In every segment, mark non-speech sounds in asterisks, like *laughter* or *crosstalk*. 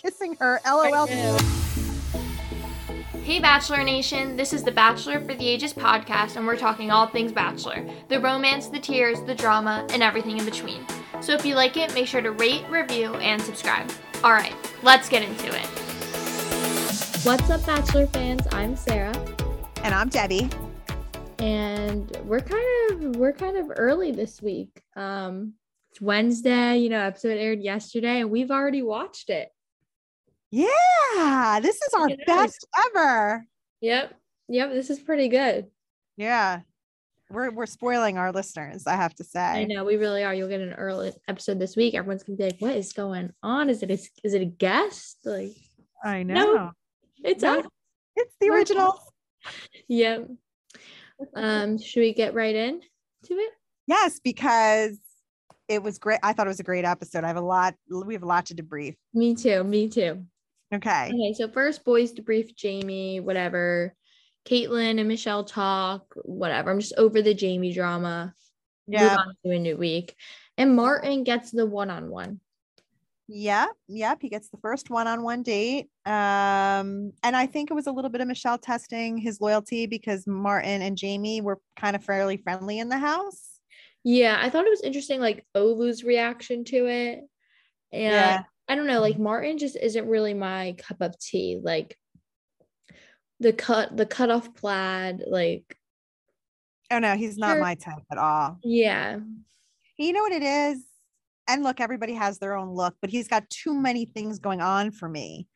kissing her. LOL. Hey, Bachelor Nation, this is the Bachelor for the Ages podcast, and we're talking all things Bachelor the romance, the tears, the drama, and everything in between. So if you like it, make sure to rate, review, and subscribe. All right, let's get into it. What's up, Bachelor fans? I'm Sarah. And I'm Debbie. And we're kind of we're kind of early this week. Um, it's Wednesday, you know, episode aired yesterday, and we've already watched it. Yeah, this is our best ever. Yep. Yep. This is pretty good. Yeah. We're we're spoiling our listeners, I have to say. I know we really are. You'll get an early episode this week. Everyone's gonna be like, "What is going on? Is it a, is it a guest?" Like, I know. No, it's no, it's the original. *laughs* Yep. Um, should we get right in to it? Yes, because it was great. I thought it was a great episode. I have a lot. We have a lot to debrief. Me too. Me too. Okay. Okay. So first, boys debrief Jamie, whatever. Kaitlyn and Michelle talk, whatever. I'm just over the Jamie drama. Yeah. Move on to a new week. And Martin gets the one-on-one. Yep, yep. He gets the first one-on-one date. Um, and I think it was a little bit of Michelle testing his loyalty because Martin and Jamie were kind of fairly friendly in the house. Yeah, I thought it was interesting, like Olu's reaction to it. And yeah. I don't know, like Martin just isn't really my cup of tea. Like the cut, the cut off plaid, like oh no, he's not sure. my type at all. Yeah. You know what it is? And look, everybody has their own look, but he's got too many things going on for me.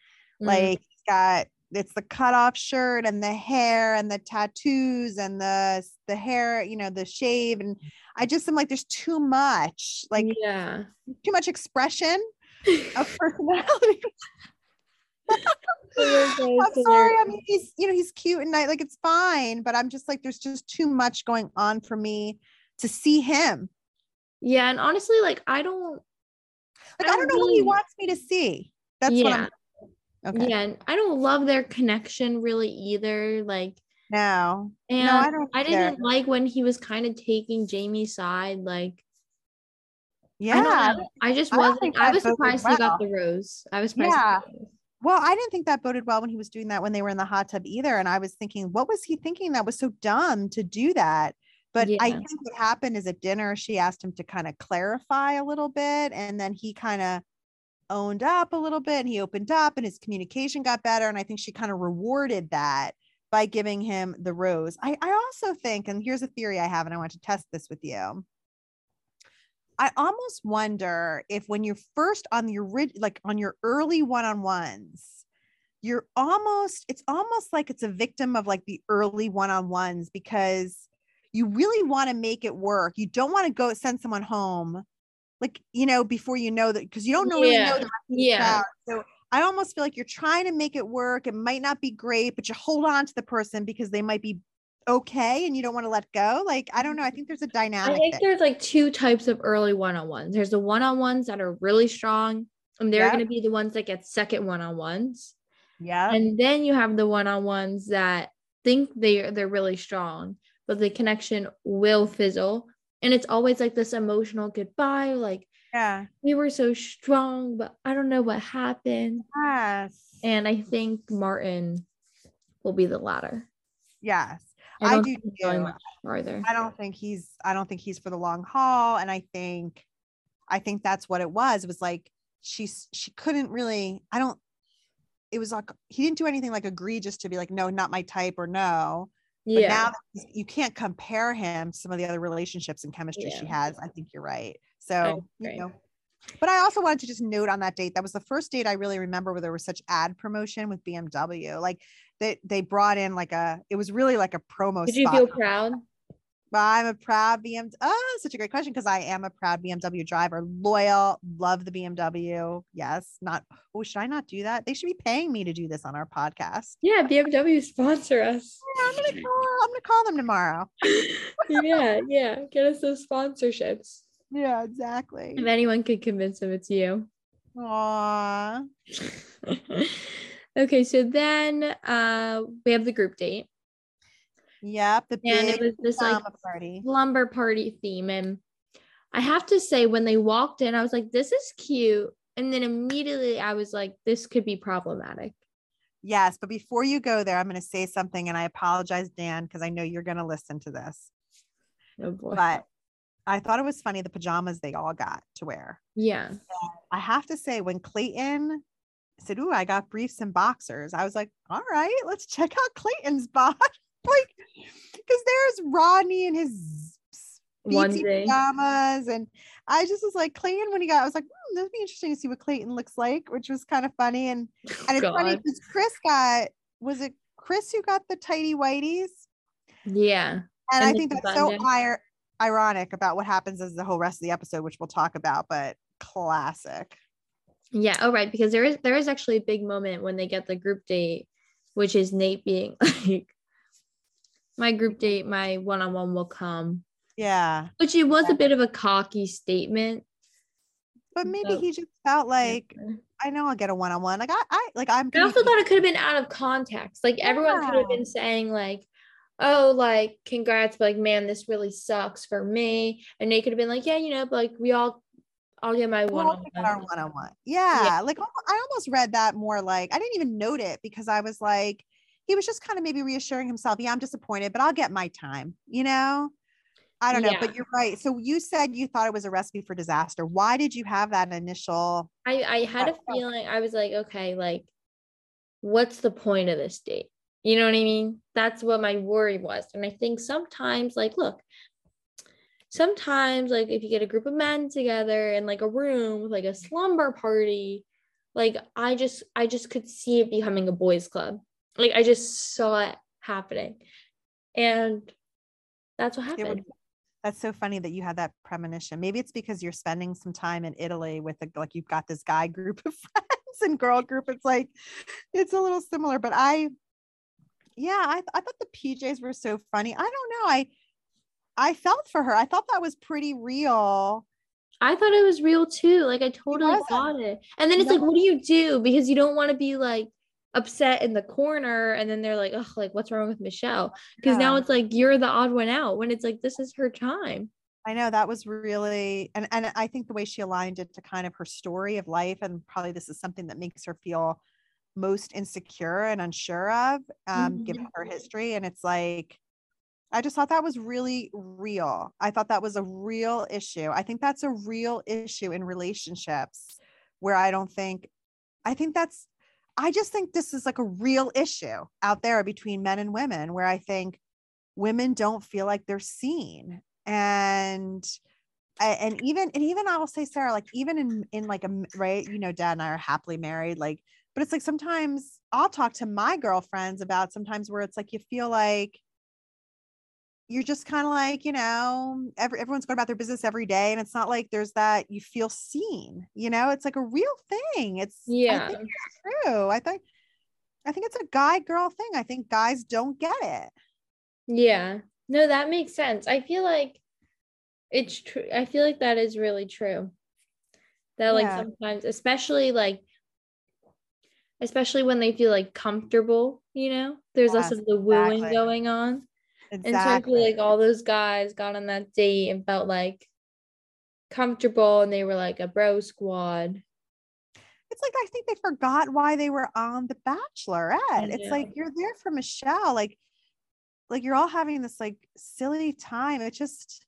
Mm. Like he's got it's the cutoff shirt and the hair and the tattoos and the the hair, you know, the shave. And I just am like, there's too much, like yeah, too much expression of personality. I'm sorry. I mean, he's you know he's cute and nice, like it's fine, but I'm just like there's just too much going on for me to see him. Yeah, and honestly, like I don't, like I don't, I don't know really... what he wants me to see. That's yeah. what I'm. Okay. Yeah, and I don't love their connection really either. Like no, and no, I don't. I didn't like when he was kind of taking Jamie's side. Like yeah. I, I just wasn't. I, I was surprised well. he got the rose. I was surprised. Yeah. Well, I didn't think that boded well when he was doing that when they were in the hot tub either. And I was thinking, what was he thinking that was so dumb to do that? But yeah. I think what happened is at dinner, she asked him to kind of clarify a little bit. And then he kind of owned up a little bit and he opened up and his communication got better. And I think she kind of rewarded that by giving him the rose. I, I also think, and here's a theory I have, and I want to test this with you. I almost wonder if when you're first on your like on your early one-on-ones, you're almost it's almost like it's a victim of like the early one-on-ones because you really want to make it work. You don't want to go send someone home like you know before you know that because you don't know really know yeah. So I almost feel like you're trying to make it work. It might not be great, but you hold on to the person because they might be okay and you don't want to let go? Like i don't know i think there's a dynamic i think there. there's like two types of early one-on-ones. There's the one-on-ones that are really strong and they're yep. going to be the ones that get second one-on-ones. Yeah and then you have the one-on-ones that think they they're really strong but the connection will fizzle and it's always like this emotional goodbye like yeah. We were so strong but i don't know what happened. Yes. And i think martin will be the latter. Yes I, I do going much farther. I don't think he's I don't think he's for the long haul. And I think I think that's what it was. It was like she's she couldn't really, I don't it was like he didn't do anything like egregious to be like, no, not my type or no. But yeah. now you can't compare him to some of the other relationships and chemistry yeah. she has. I think you're right. So, you know, but I also wanted to just note on that date that was the first date I really remember where there was such ad promotion with BMW. Like they they brought in like a it was really like a promo. Did you feel proud? Well, I'm a proud BMW. Oh, such a great question because I am a proud BMW driver, loyal, love the BMW. Yes, not. Oh, should I not do that? They should be paying me to do this on our podcast. Yeah, BMW sponsor us. Yeah, I'm gonna call. I'm gonna call them tomorrow. *laughs* yeah, yeah. Get us those sponsorships. Yeah, exactly. If anyone could convince them, it's you. Aww. *laughs* okay, so then uh we have the group date. Yep, the and it was this like party. lumber party theme. And I have to say, when they walked in, I was like, this is cute. and then immediately I was like, this could be problematic. Yes, but before you go there, I'm going to say something, and I apologize, Dan, because I know you're going to listen to this. Oh boy. But I thought it was funny the pajamas they all got to wear. Yeah. I have to say, when Clayton said, Ooh, I got briefs and boxers, I was like, All right, let's check out Clayton's box. *laughs* like, because there's Rodney and his onesie pajamas. And I just was like, Clayton, when he got, I was like, hmm, this would be interesting to see what Clayton looks like, which was kind of funny. And, *laughs* and it's God. funny because Chris got, was it Chris who got the tidy whiteys? Yeah. And, And I think that's so ir- ironic about what happens as the whole rest of the episode, which we'll talk about, but classic. Yeah. Oh, right. Because there is there is actually a big moment when they get the group date, which is Nate being *laughs* like, my group date, my one on one will come. Yeah. Which it was a bit of a cocky statement. But maybe So- he just felt like, I know I'll get a one on one. Like, I, I, like, I'm I also thought it could have been out of context. Like everyone could have been saying like, "Oh, like congrats," but like, "Man, this really sucks for me." And Nate could have been like, "Yeah, you know, but like we all, I'll get my one all on pick our one." one on one. Yeah. Like I almost read that more like I didn't even note it because I was like, he was just kind of maybe reassuring himself, yeah, I'm disappointed, but I'll get my time, you know? I don't know, Yeah. but you're right. So you said you thought it was a recipe for disaster. Why did you have that initial? I I had a feeling I was like, okay, like, what's the point of this date? You know what I mean? That's what my worry was, and I think sometimes, like, look. Sometimes, like, if you get a group of men together in like a room with like a slumber party, like I just I just could see it becoming a boys' club. Like I just saw it happening. And that's what would- happened. That's so funny that you had that premonition. Maybe it's because you're spending some time in Italy with a, like you've got this guy group of *laughs* friends and girl group. It's like it's a little similar, but I, yeah, I, I thought the PJs were so funny. I don't know. I I felt for her. I thought that was pretty real. I thought it was real too. Like I totally got it. And then it's No. like, what do you do? Because you don't want to be like upset in the corner and then they're like, oh, like what's wrong with Michelle? Because now it's like you're the odd one out when it's like this is her time. I know that was really, and and I think the way she aligned it to kind of her story of life, and probably this is something that makes her feel most insecure and unsure of, um, given her history. And it's like, I just thought that was really real. I thought that was a real issue. I think that's a real issue in relationships where I don't think, I think that's, I just think this is like a real issue out there between men and women where I think women don't feel like they're seen and and even and even I will say Sarah like even in in like a right you know dad and I are happily married like but it's like sometimes I'll talk to my girlfriends about sometimes where it's like you feel like you're just kind of like you know every, everyone's going about their business every day and it's not like there's that you feel seen you know it's like a real thing it's yeah I think it's true I think I think it's a guy girl thing I think guys don't get it Yeah. No, that makes sense. I feel like it's true. I feel like that is really true. That like Yeah. sometimes, especially like especially when they feel like comfortable, you know, there's less of the wooing exactly. going on. Exactly And so I feel like all those guys got on that date and felt like comfortable and they were like a bro squad. it's like I think they forgot why they were on The Bachelorette. It's like you're there for Michelle, like, like you're all having this like silly time. It just,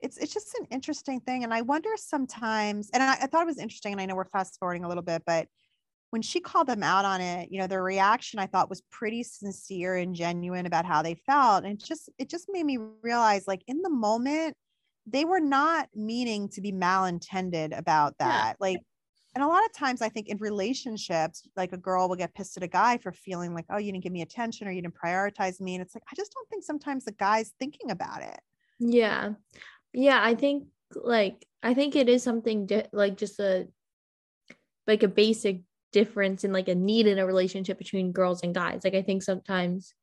it's it's just an interesting thing, and I wonder sometimes. And I, I thought it was interesting, and I know we're fast forwarding a little bit, but when she called them out on it, you know, their reaction I thought was pretty sincere and genuine about how they felt, and it just it just made me realize, like in the moment, they were not meaning to be malintended about Yeah. that, like and a lot of times I think in relationships, like a girl will get pissed at a guy for feeling like, oh, you didn't give me attention or you didn't prioritize me. And it's like, I just don't think sometimes the guy's thinking about it. Yeah. Yeah, I think like I think it is something di- like just a like a basic difference in like a need in a relationship between girls and guys. Like I think sometimes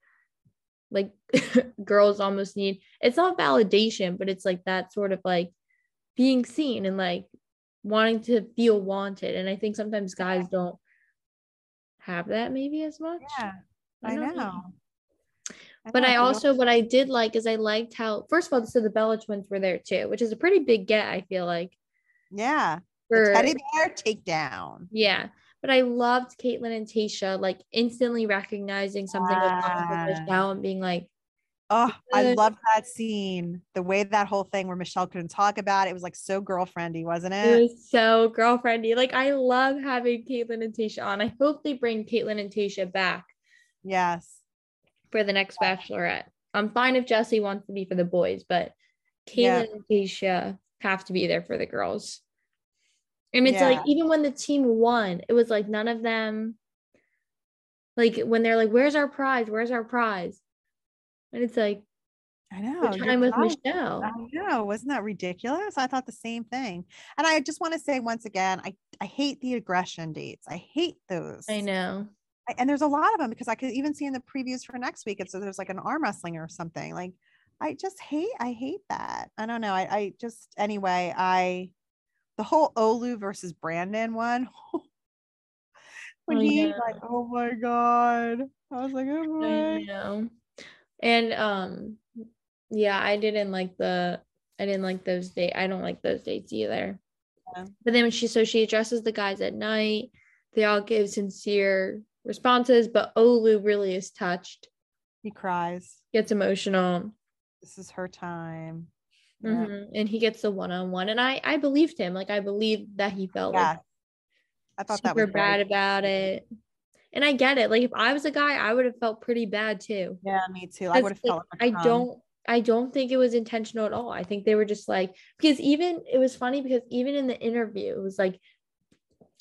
like *laughs* girls almost need it's not validation, but it's like that sort of like being seen and like wanting to feel wanted. And I think sometimes guys don't have that maybe as much. Yeah. I don't know. But know, I a real- also what I did like is I liked how first of all, so the Bella twins were there too, which is a pretty big get, I feel like. yeah, For, the teddy bear takedown. Yeah. But I loved Kaitlyn and Tayshia like instantly recognizing something was wrong with Michelle and being like, Oh, I loved that scene. The way that whole thing where Michelle couldn't talk about it, it was like so girlfriendy, wasn't it? It was so girlfriendy. Like I love having Kaitlyn and Tayshia on. I hope they bring Kaitlyn and Tayshia back. Yes. For the next Bachelorette. I'm fine if Jesse wants to be for the boys, but Kaitlyn yeah. and Tayshia have to be there for the girls. And it's yeah. like even when the team won, it was like none of them like when they're like, Where's our prize? Where's our prize? And it's like, I know. Time with Michelle. I know. Wasn't that ridiculous? I thought the same thing. And I just want to say once again, I, I hate the aggression dates. I hate those. I know. I, and there's a lot of them because I could even see in the previews for next week. It's so there's like an arm wrestling or something. Like I just hate, I hate that. I don't know. I, I just anyway, I the whole Olu versus Brandon one. *laughs* when he like, oh my god. I was like, oh my. I know. And um yeah, I didn't like the I didn't like those dates. I don't like those dates either. Yeah. But then when she so she addresses the guys at night, they all give sincere responses, but Olu really is touched. He cries. Gets emotional. This is her time. Yeah. Mm-hmm. And he gets the one-on-one. And I I believed him. Like I believed that he felt yeah. like I thought super that was bad about it and I get it. Like if I was a guy, I would have felt pretty bad too. Yeah, me too. I would have felt. Like I don't. I don't think it was intentional at all. I think they were just like because even it was funny because even in the interview, it was like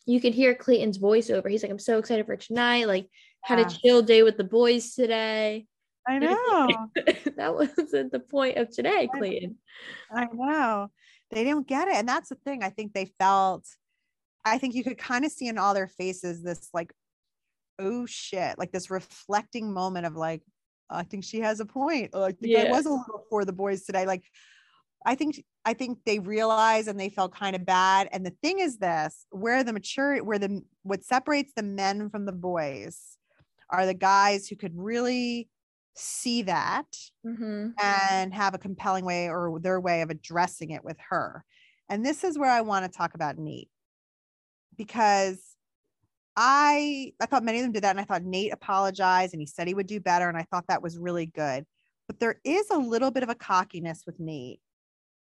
you could hear Clayton's voiceover. He's like, "I'm so excited for tonight. Like, had a chill day with the boys today." I know. *laughs* that wasn't the point of today, Clayton. I know. They don't get it. And that's the thing. I think they felt, I think you could kind of see in all their faces this like oh shit, like this reflecting moment of like, I think she has a point. Oh, I think yeah. I was a little for the boys today. Like, I think I think they realized and they felt kind of bad. And the thing is this, where the mature, where the what separates the men from the boys are the guys who could really see that mm-hmm. and have a compelling way or their way of addressing it with her. And this is where I want to talk about Nate because I I thought many of them did that, and I thought Nate apologized and he said he would do better, and I thought that was really good. But there is a little bit of a cockiness with Nate.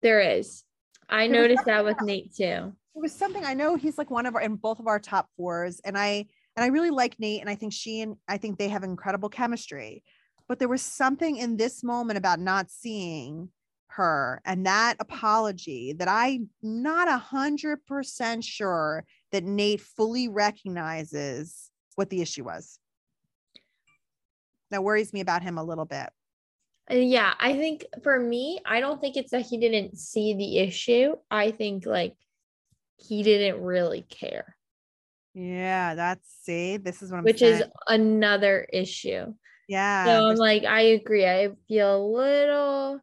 There is. I noticed that with Nate too. It was something I know he's like one of our in both of our top fours, and I and I really like Nate, and I think she and I think they have incredible chemistry. But there was something in this moment about not seeing her and that apology that I'm not a hundred percent sure that Nate fully recognizes what the issue was. That worries me about him a little bit. Uh, yeah, I think for me, I don't think it's that he didn't see the issue. I think like he didn't really care. Yeah, that's see, this is what I'm which saying. is another issue. Yeah. So I'm like, I agree. I feel a little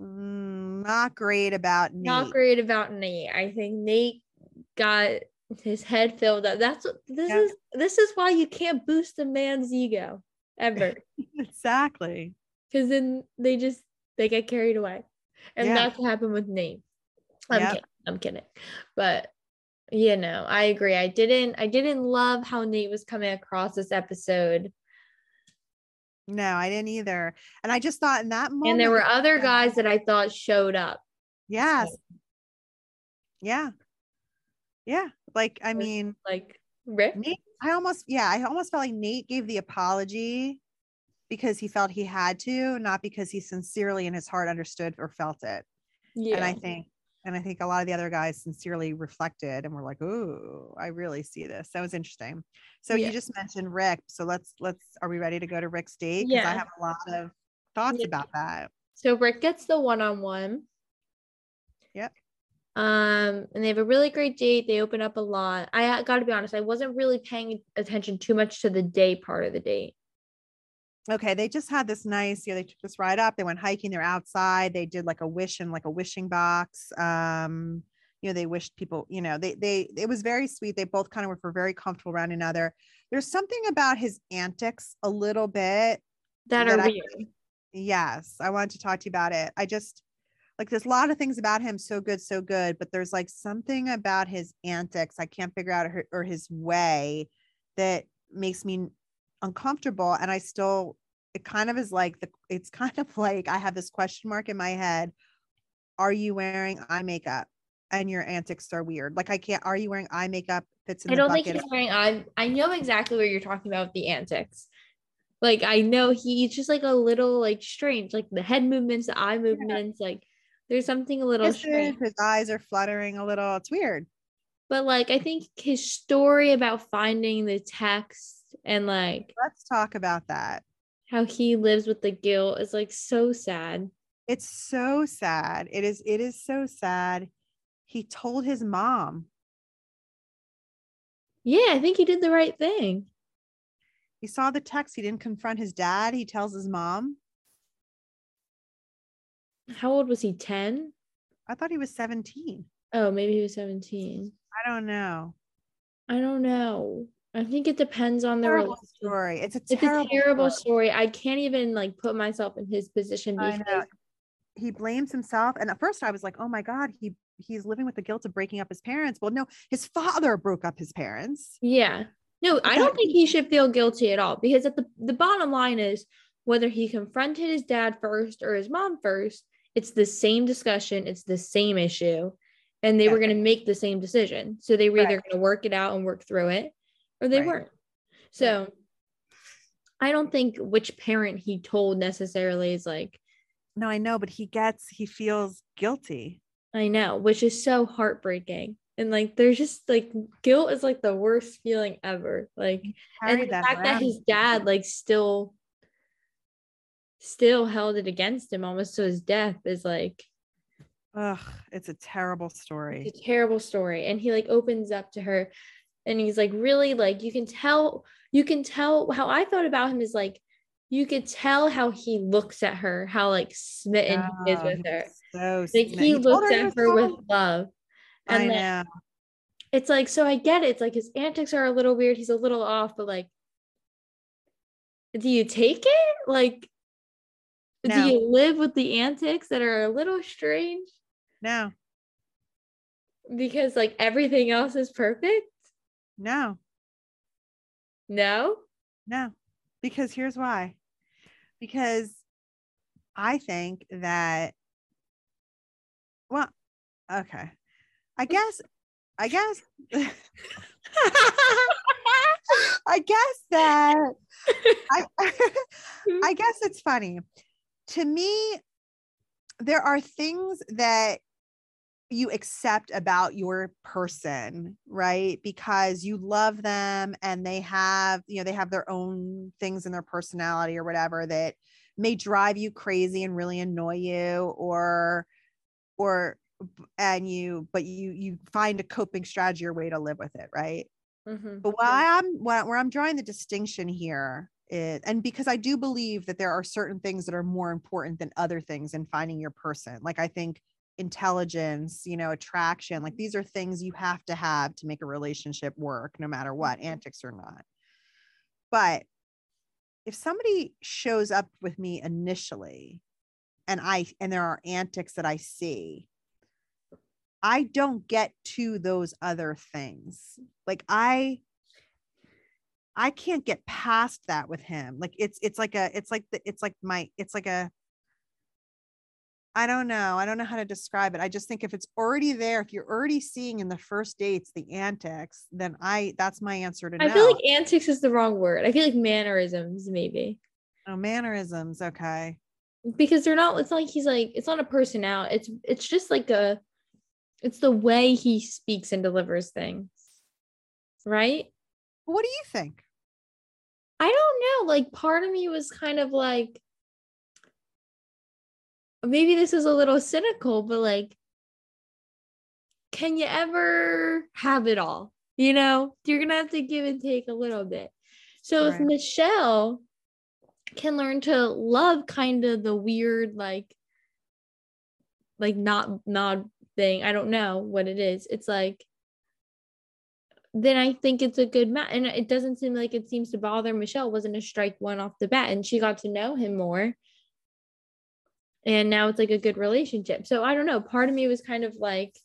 mm, not great about Nate. Not great about Nate. I think Nate got his head filled up. That's what this yeah. is. This is why you can't boost a man's ego ever. *laughs* exactly. Because then they just they get carried away, and yeah. that's what happened with Nate. I'm yep. kidding. I'm kidding. But you know, I agree. I didn't. I didn't love how Nate was coming across this episode. No, I didn't either. And I just thought in that moment. And there were other guys that I thought showed up. Yes. So. Yeah. Yeah. Like, I mean, like Rick. Nate, I almost, yeah, I almost felt like Nate gave the apology because he felt he had to, not because he sincerely in his heart understood or felt it. Yeah. And I think, and I think a lot of the other guys sincerely reflected and were like, "Ooh, I really see this." That was interesting. So yeah. you just mentioned Rick. So let's let's. Are we ready to go to Rick's date? Because yeah. I have a lot of thoughts yeah. about that. So Rick gets the one-on-one. Yep. Um, and they have a really great date. They open up a lot. I got to be honest, I wasn't really paying attention too much to the day part of the date. Okay, they just had this nice, you know, they took this ride up. They went hiking. They're outside. They did like a wish and like a wishing box. Um, you know, they wished people, you know, they they it was very sweet. They both kind of were very comfortable around another. There's something about his antics a little bit that, that are I, weird. Yes, I wanted to talk to you about it. I just like there's a lot of things about him so good so good but there's like something about his antics i can't figure out her, or his way that makes me uncomfortable and i still it kind of is like the it's *laughs* kind of like i have this question mark in my head are you wearing eye makeup and your antics are weird like i can't are you wearing eye makeup fits in i don't think he's wearing eye i know exactly what you're talking about the antics like i know he's just like a little like strange like the head movements the eye movements yeah. like there's something a little strange. His eyes are fluttering a little. It's weird. But like I think his story about finding the text and like let's talk about that. How he lives with the guilt is like so sad. It's so sad. It is it is so sad. He told his mom. Yeah, I think he did the right thing. He saw the text. He didn't confront his dad. He tells his mom. How old was he? 10? I thought he was 17. Oh, maybe he was 17. I don't know. I don't know. I think it depends on the terrible story. It's a terrible, it's a terrible story. story. I can't even like put myself in his position because he blames himself. And at first I was like, oh my God, he he's living with the guilt of breaking up his parents. Well, no, his father broke up his parents. Yeah. No, I don't think he should feel guilty at all because at the the bottom line is whether he confronted his dad first or his mom first, it's the same discussion, it's the same issue, and they were going to make the same decision. So they were either going to work it out and work through it, or they right. weren't. So I don't think which parent he told necessarily is like. No, I know, but he gets, he feels guilty. I know, which is so heartbreaking. And like, there's just like guilt is like the worst feeling ever. Like, and the fact that his dad like still still held it against him almost to his death is like Ugh, it's a terrible story. It's a terrible story. And he like opens up to her and he's like, really, like you can tell, you can tell how I thought about him is like, you could tell how he looks at her, how like smitten oh, he is oh, with her. So like he, he looks at her with love. And I know. it's like, so I get it. It's like his antics are a little weird. He's a little off, but like, do you take it? Like, no. Do you live with the antics that are a little strange? No. Because like everything else is perfect? No. No? No. Because here's why. Because I think that well, okay. I guess I guess *laughs* I guess that I, *laughs* *laughs* I guess it's funny to me, there are things that you accept about your person, right? Because you love them and they have, you know, they have their own things in their personality or whatever that may drive you crazy and really annoy you or or and you but you you find a coping strategy or way to live with it, right? Mm-hmm. But why I'm where I'm drawing the distinction here it and because i do believe that there are certain things that are more important than other things in finding your person like i think intelligence you know attraction like these are things you have to have to make a relationship work no matter what mm-hmm. antics or not but if somebody shows up with me initially and i and there are antics that i see i don't get to those other things like i I can't get past that with him. Like it's it's like a it's like the it's like my it's like a I don't know. I don't know how to describe it. I just think if it's already there, if you're already seeing in the first dates the antics, then I that's my answer to I no. feel like antics is the wrong word. I feel like mannerisms maybe. Oh, mannerisms. Okay. Because they're not. It's not like he's like. It's not a personality. It's it's just like a. It's the way he speaks and delivers things. Right. What do you think? I don't know. Like, part of me was kind of like, maybe this is a little cynical, but like, can you ever have it all? You know, you're going to have to give and take a little bit. So right. if Michelle can learn to love kind of the weird, like, like not nod thing, I don't know what it is. It's like, then I think it's a good match. And it doesn't seem like it seems to bother Michelle. It wasn't a strike one off the bat, and she got to know him more. And now it's like a good relationship. So I don't know. Part of me was kind of like,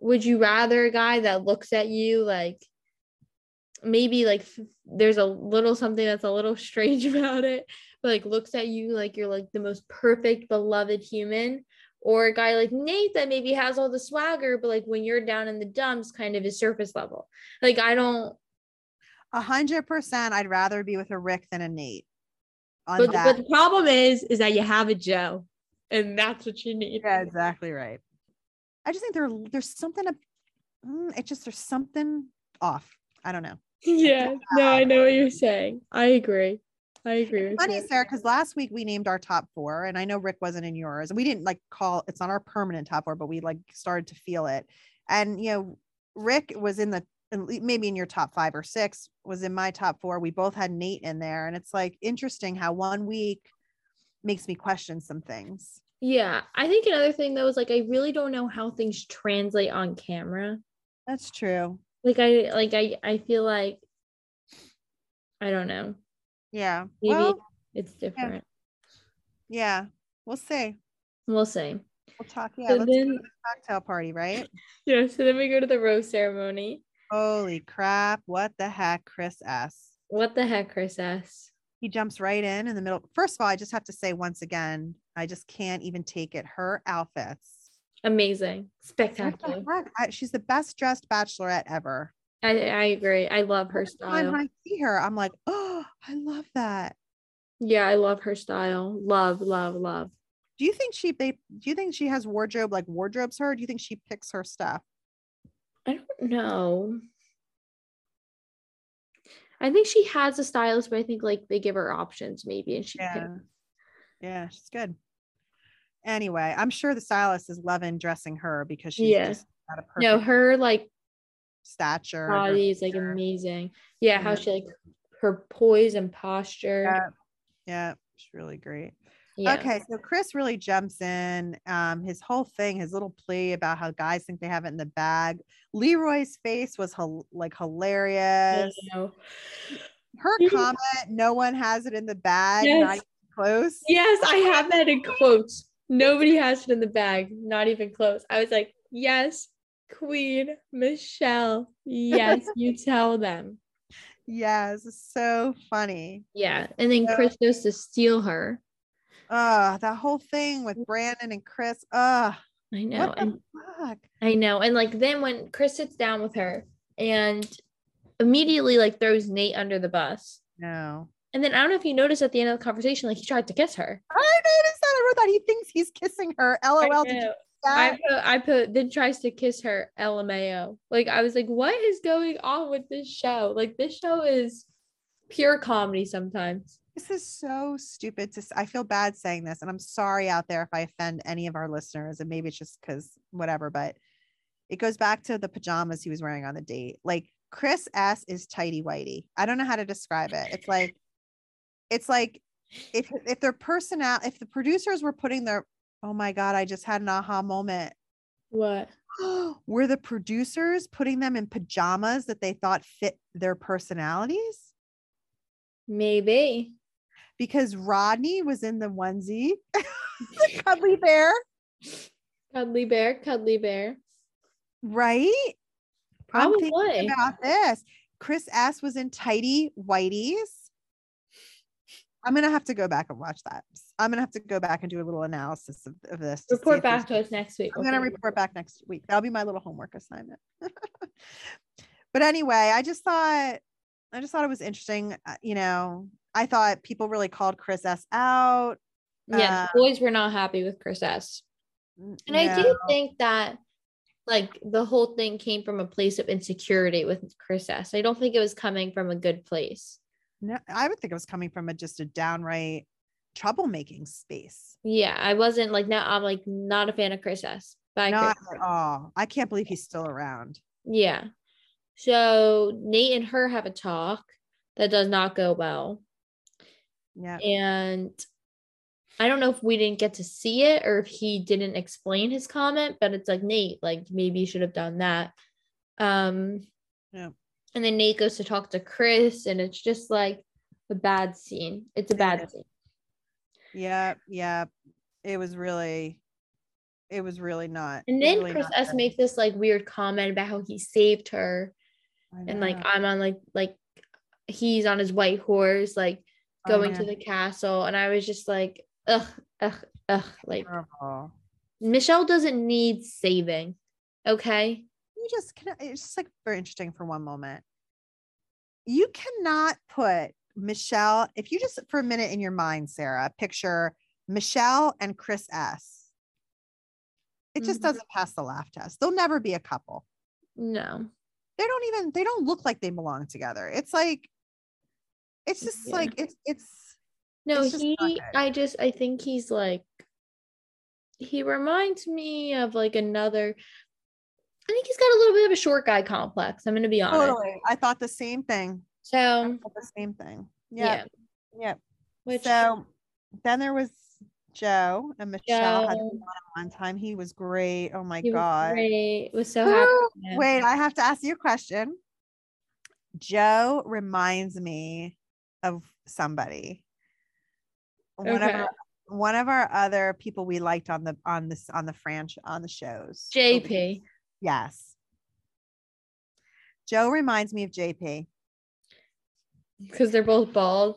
would you rather a guy that looks at you like maybe like there's a little something that's a little *laughs* strange about it, but like looks at you like you're like the most perfect, beloved human? Or a guy like Nate that maybe has all the swagger, but like when you're down in the dumps, kind of is surface level. Like I don't a hundred percent I'd rather be with a Rick than a Nate but, but the problem is is that you have a joe and that's what you need. Yeah exactly right. I just think there there's something mm, it just there's something off. I don't know. Yeah no i know what you're saying. I agree. I agree. funny. Sarah, because last week we named our top four, and I know Rick wasn't in yours, and we didn't like call it's not our permanent top four, but we like started to feel it. And you know, Rick was in the maybe in your top five or six was in my top four. We both had Nate in there. And it's like interesting how one week makes me question some things. Yeah. I think another thing though is like I really don't know how things translate on camera. That's true. Like I like I I feel like I don't know. Yeah. Maybe well, it's different. Yeah. yeah. We'll see. We'll see. We'll talk. Yeah. So let's then, go to the cocktail party, right? *laughs* Yeah. So then we go to the rose ceremony. Holy crap. What the heck, Chris S? What the heck, Chris S? He jumps right in in the middle. First of all, I just have to say once again, I just can't even take it. Her outfits. Amazing. Spectacular. The she's the best dressed bachelorette ever. I, I agree. I love her style. When I see her, I'm like, oh, *gasps* I love that. Yeah, I love her style. Love, love, love. Do you think she they do you think she has wardrobe like wardrobes her? do you think she picks her stuff? I don't know. I think she has a stylist, but I think like they give her options maybe, and she yeah, can... yeah, she's good. Anyway, I'm sure the stylist is loving dressing her because she's yeah. just got a perfect no her like stature body is like amazing. Yeah, how she like her poise and posture. Yeah, yeah, she's really great. Yeah. Okay, so Chris really jumps in. Um, his whole thing, his little plea about how guys think they have it in the bag. Leroy's face was like hilarious. Her comment, "No one has it in the bag." Yes. Close. Yes, I have that in quotes. Nobody has it in the bag. Not even close. I was like, "Yes, Queen Michelle. Yes, *laughs* you tell them." Yes, so funny. Yeah, and then so- Chris goes to steal her uh that whole thing with Brandon and Chris. Uh I know. and fuck? I know. And like then when Chris sits down with her and immediately like throws Nate under the bus. No. And then I don't know if you noticed at the end of the conversation, like he tried to kiss her. I noticed that. I wrote that he thinks he's kissing her. LOL. I put, I put, then tries to kiss her LMAO. Like, I was like, what is going on with this show? Like, this show is pure comedy sometimes. This is so stupid to I feel bad saying this and I'm sorry out there if I offend any of our listeners and maybe it's just cuz whatever but it goes back to the pajamas he was wearing on the date. Like Chris S is tidy whitey. I don't know how to describe it. It's like it's like if if their personal if the producers were putting their oh my god, I just had an aha moment. What? *gasps* were the producers putting them in pajamas that they thought fit their personalities? Maybe because Rodney was in the onesie, *laughs* the cuddly bear. Cuddly bear, cuddly bear. Right? Probably. I'm about this. Chris S was in tidy whiteys. I'm gonna have to go back and watch that. I'm gonna have to go back and do a little analysis of, of this. Report back to us next week. I'm okay. gonna report back next week. That'll be my little homework assignment. *laughs* but anyway, I just thought I just thought it was interesting. Uh, you know, I thought people really called Chris S out. Yeah, uh, boys were not happy with Chris S. And no. I do think that like the whole thing came from a place of insecurity with Chris S. I don't think it was coming from a good place. No, I would think it was coming from a just a downright troublemaking space. Yeah, I wasn't like now I'm like not a fan of Chris S. But not at all. I can't believe he's still around. Yeah. So Nate and her have a talk that does not go well. Yeah. And I don't know if we didn't get to see it or if he didn't explain his comment, but it's like Nate, like maybe you should have done that. Um yeah. And then Nate goes to talk to Chris, and it's just like a bad scene. It's a bad scene. Yeah, yeah. it was really it was really not and then really Chris S makes this like weird comment about how he saved her and like I'm on like like he's on his white horse like going to the castle and I was just like ugh ugh ugh like Terrible. Michelle doesn't need saving okay you just can it's just like very interesting for one moment you cannot put Michelle if you just for a minute in your mind Sarah picture Michelle and Chris S it just mm-hmm. doesn't pass the laugh test. They'll never be a couple. No. They don't even they don't look like they belong together. It's like it's just yeah. like it's it's no, it's he I just I think he's like he reminds me of like another I think he's got a little bit of a short guy complex. I'm gonna be honest. Totally. I thought the same thing. So the same thing. Yeah. Yeah. Which, so then there was Joe and Michelle Joe. had one time. He was great. Oh my he god. great. Was so happy. Wait, I have to ask you a question. Joe reminds me of somebody. One of our, one of our other people we liked on the on this on the franchise on the shows. JP. Yes. Joe reminds me of JP. Because they're both bald.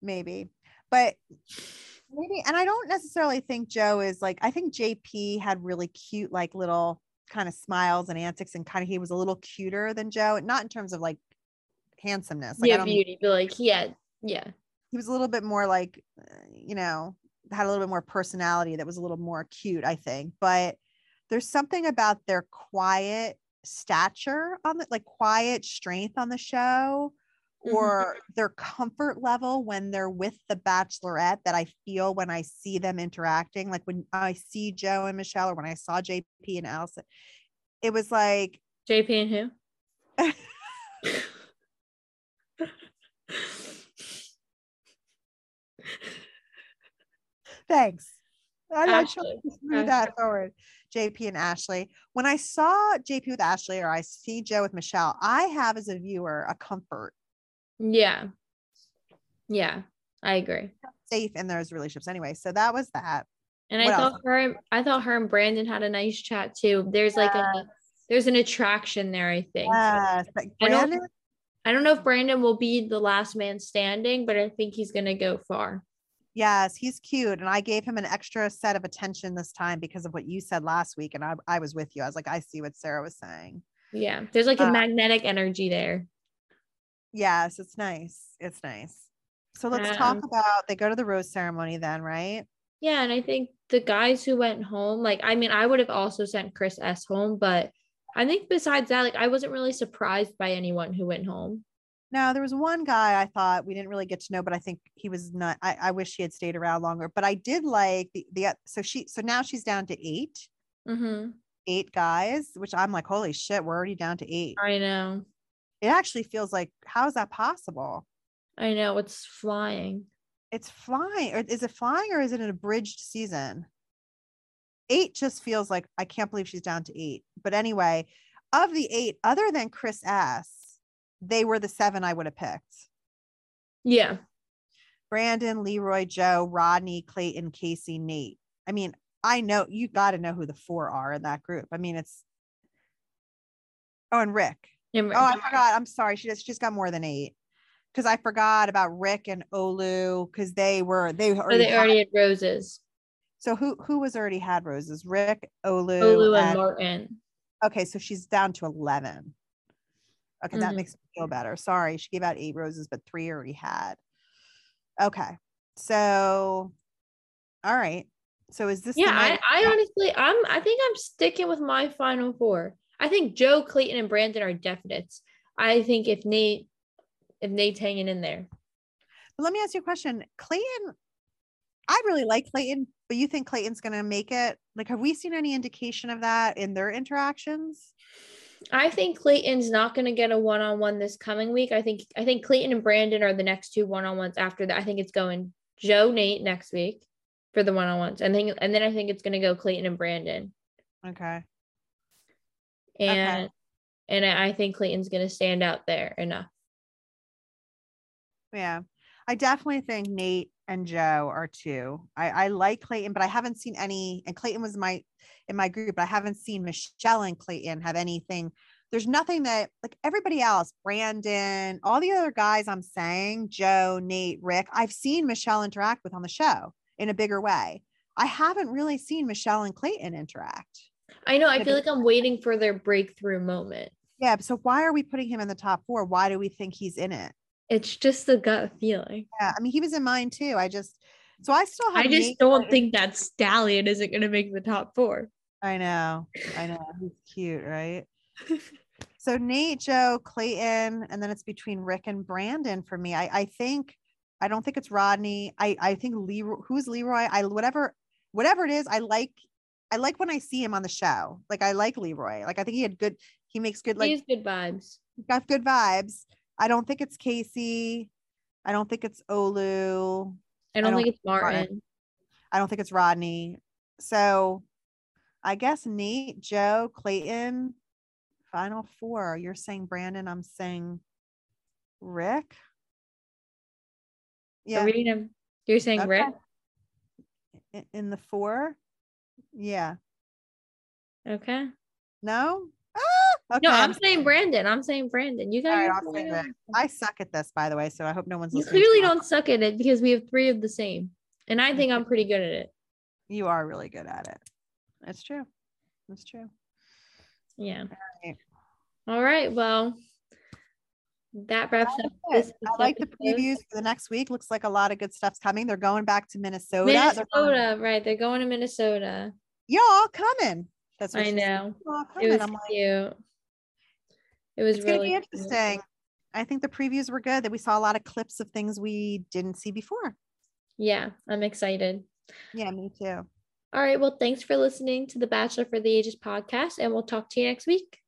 Maybe. But maybe and i don't necessarily think joe is like i think jp had really cute like little kind of smiles and antics and kind of he was a little cuter than joe not in terms of like handsomeness like, yeah beauty mean, but like he had yeah he was a little bit more like you know had a little bit more personality that was a little more cute i think but there's something about their quiet stature on the like quiet strength on the show Mm-hmm. or their comfort level when they're with the bachelorette that I feel when I see them interacting. Like when I see Joe and Michelle, or when I saw JP and Allison, it was like JP and who? *laughs* Thanks. I like to move that forward. JP and Ashley. When I saw JP with Ashley or I see Joe with Michelle, I have as a viewer a comfort yeah. Yeah, I agree. Safe in those relationships anyway. So that was that. And what I else? thought her I thought her and Brandon had a nice chat too. There's yes. like a there's an attraction there, I think. Yes. Like Brandon. I don't, I don't know if Brandon will be the last man standing, but I think he's gonna go far. Yes, he's cute. And I gave him an extra set of attention this time because of what you said last week. And I, I was with you. I was like, I see what Sarah was saying. Yeah. There's like a uh, magnetic energy there. Yes, it's nice. It's nice. So let's um, talk about they go to the rose ceremony then, right? Yeah, and I think the guys who went home, like I mean, I would have also sent Chris S home, but I think besides that, like I wasn't really surprised by anyone who went home. Now there was one guy I thought we didn't really get to know, but I think he was not. I, I wish he had stayed around longer. But I did like the the so she so now she's down to 8 mm-hmm. eight guys, which I'm like, holy shit, we're already down to eight. I know it actually feels like how is that possible i know it's flying it's flying or is it flying or is it an abridged season eight just feels like i can't believe she's down to eight but anyway of the eight other than chris s they were the seven i would have picked yeah brandon leroy joe rodney clayton casey nate i mean i know you got to know who the four are in that group i mean it's oh and rick Oh, I forgot. I'm sorry. She just she's got more than eight. Because I forgot about Rick and Olu because they were they oh, already, oh, they already had, had, roses. So who who was already had roses? Rick, Olu, Olu and, and Martin. Okay, so she's down to eleven. Okay, mm-hmm. that makes me feel better. Sorry, she gave out eight roses, but three already had. Okay, so all right. So is this? Yeah, I, I honestly, I'm. I think I'm sticking with my final four. I think Joe, Clayton, and Brandon are definites. I think if Nate, if Nate's hanging in there. But let me ask you a question. Clayton, I really like Clayton, but you think Clayton's going to make it? Like, have we seen any indication of that in their interactions? I think Clayton's not going to get a one-on-one this coming week. I think I think Clayton and Brandon are the next two one-on-ones after that. I think it's going Joe, Nate next week for the one-on-ones. And then and then I think it's going to go Clayton and Brandon. Okay and okay. and I think Clayton's going to stand out there enough. Yeah, I definitely think Nate and Joe are two. I, I like Clayton, but I haven't seen any. And Clayton was my in my group, but I haven't seen Michelle and Clayton have anything. There's nothing that like everybody else, Brandon, all the other guys I'm saying, Joe, Nate, Rick, I've seen Michelle interact with on the show in a bigger way. I haven't really seen Michelle and Clayton interact. I know. I feel like I'm waiting for their breakthrough moment. Yeah. So why are we putting him in the top four? Why do we think he's in it? It's just a gut feeling. Yeah. I mean, he was in mine too. I just, so I still have. I just don't think that Stallion isn't going to make the top four. I know. I know. He's cute, right? *laughs* so Nayte, Joe, Clayton, and then it's between Rick and Brandon for me. I, I think, I don't think it's Rodney. I, I think Leroy, who's Leroy? I, whatever, whatever it is, I like I like when I see him on the show. Like I like Leroy. Like I think he had good. He makes good. Like he has good vibes. Got good vibes. I don't think it's Casey. I don't think it's Olu. I don't, I don't think it's Martin. Martin. I don't think it's Rodney. So, I guess Nayte, Joe, Clayton, final four. You're saying Brandon. I'm saying Rick. Yeah. Reading You're saying okay. Rick in the four. Yeah. Okay. No. Okay. No, I'm saying Brandon. I'm saying Brandon. You guys. Right, I suck at this, by the way, so I hope no one's. You clearly don't suck at it because we have three of the same, and I think I'm pretty good at it. You are really good at it. That's true. That's true. Yeah. All right. All right. Well, that wraps up this. I like the previews for the next week. Looks like a lot of good stuff's coming. They're going back to Minnesota. Minnesota, going, right? They're going to Minnesota. Y'all coming. That's what I know. It was I'm cute. Like, it was it's really gonna be interesting. Cute. I think the previews were good. That we saw a lot of clips of things we didn't see before. Yeah, I'm excited. Yeah, me too. All right. Well, thanks for listening to the Bachelor for the Ages podcast, and we'll talk to you next week.